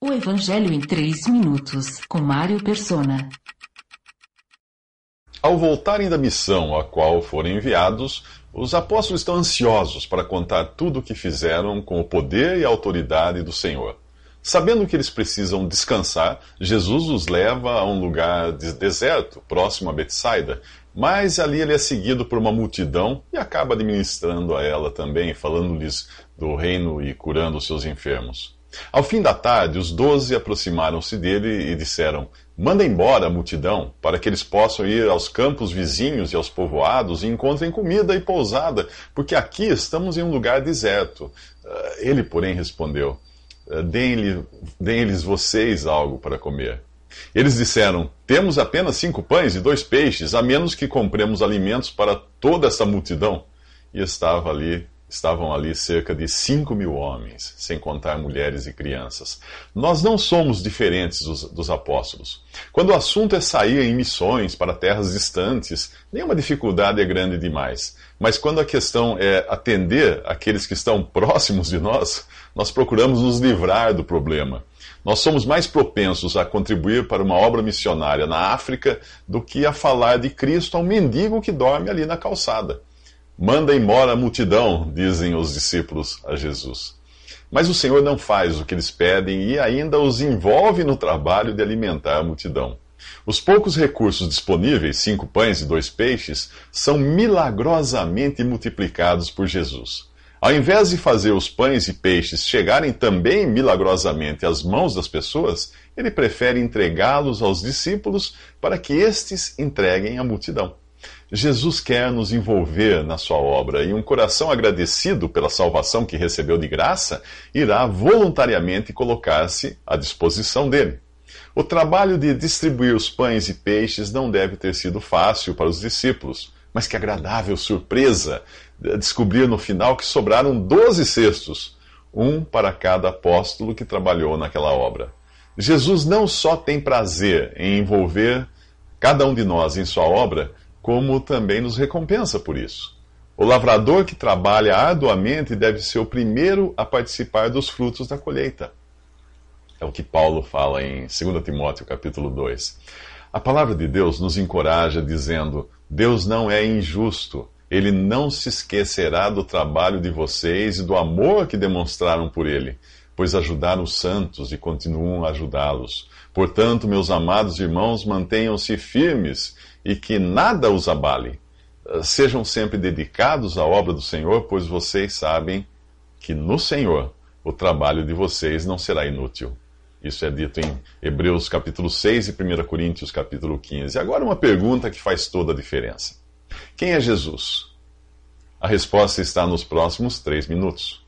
O Evangelho em 3 minutos, com Mário Persona. Ao voltarem da missão a qual foram enviados, os apóstolos estão ansiosos para contar tudo o que fizeram com o poder e a autoridade do Senhor. Sabendo que eles precisam descansar, Jesus os leva a um lugar deserto, próximo a Betsaida, mas ali ele é seguido por uma multidão e acaba administrando a ela também, falando-lhes do reino e curando os seus enfermos. Ao fim da tarde, os doze aproximaram-se dele e disseram: Manda embora a multidão, para que eles possam ir aos campos vizinhos e aos povoados e encontrem comida e pousada, porque aqui estamos em um lugar deserto. Ah, ele, porém, respondeu: ah, Deem-lhes vocês algo para comer. Eles disseram: Temos apenas cinco pães e dois peixes, a menos que compremos alimentos para toda essa multidão. E estava ali Estavam ali cerca de cinco mil homens, sem contar mulheres e crianças. Nós não somos diferentes dos, dos, apóstolos. Quando o assunto é sair em missões para terras distantes, nenhuma dificuldade é grande demais. Mas quando a questão é atender aqueles que estão próximos de nós, nós procuramos nos livrar do problema. Nós somos mais propensos a contribuir para uma obra missionária na África do que a falar de Cristo a um mendigo que dorme ali na calçada. Manda embora a multidão, dizem os discípulos a Jesus. Mas o Senhor não faz o que eles pedem e ainda os envolve no trabalho de alimentar a multidão. Os poucos recursos disponíveis, cinco pães e dois peixes, são milagrosamente multiplicados por Jesus. Ao invés de fazer os pães e peixes chegarem também milagrosamente às mãos das pessoas, ele prefere entregá-los aos discípulos para que estes entreguem à multidão. Jesus quer nos envolver na sua obra e um coração agradecido pela salvação que recebeu de graça irá voluntariamente colocar-se à disposição dele. O trabalho de distribuir os pães e peixes não deve ter sido fácil para os discípulos, mas que agradável surpresa descobrir no final que sobraram doze cestos, um para cada apóstolo que trabalhou naquela obra. Jesus não só tem prazer em envolver cada um de nós em sua obra, como também nos recompensa por isso. O lavrador que trabalha arduamente deve ser o primeiro a participar dos frutos da colheita. É o que Paulo fala em 2 Timóteo capítulo 2. A palavra de Deus nos encoraja dizendo: Deus não é injusto, ele não se esquecerá do trabalho de vocês e do amor que demonstraram por ele, pois ajudaram os santos e continuam a ajudá-los. Portanto, meus amados irmãos, mantenham-se firmes e que nada os abale. Eh, sejam sempre dedicados à obra do Senhor, pois vocês sabem que no Senhor o trabalho de vocês não será inútil. Isso é dito em Hebreus capítulo 6 e 1 Coríntios capítulo 15. Agora uma pergunta que faz toda a diferença. Quem é Jesus? A resposta está nos próximos três minutos.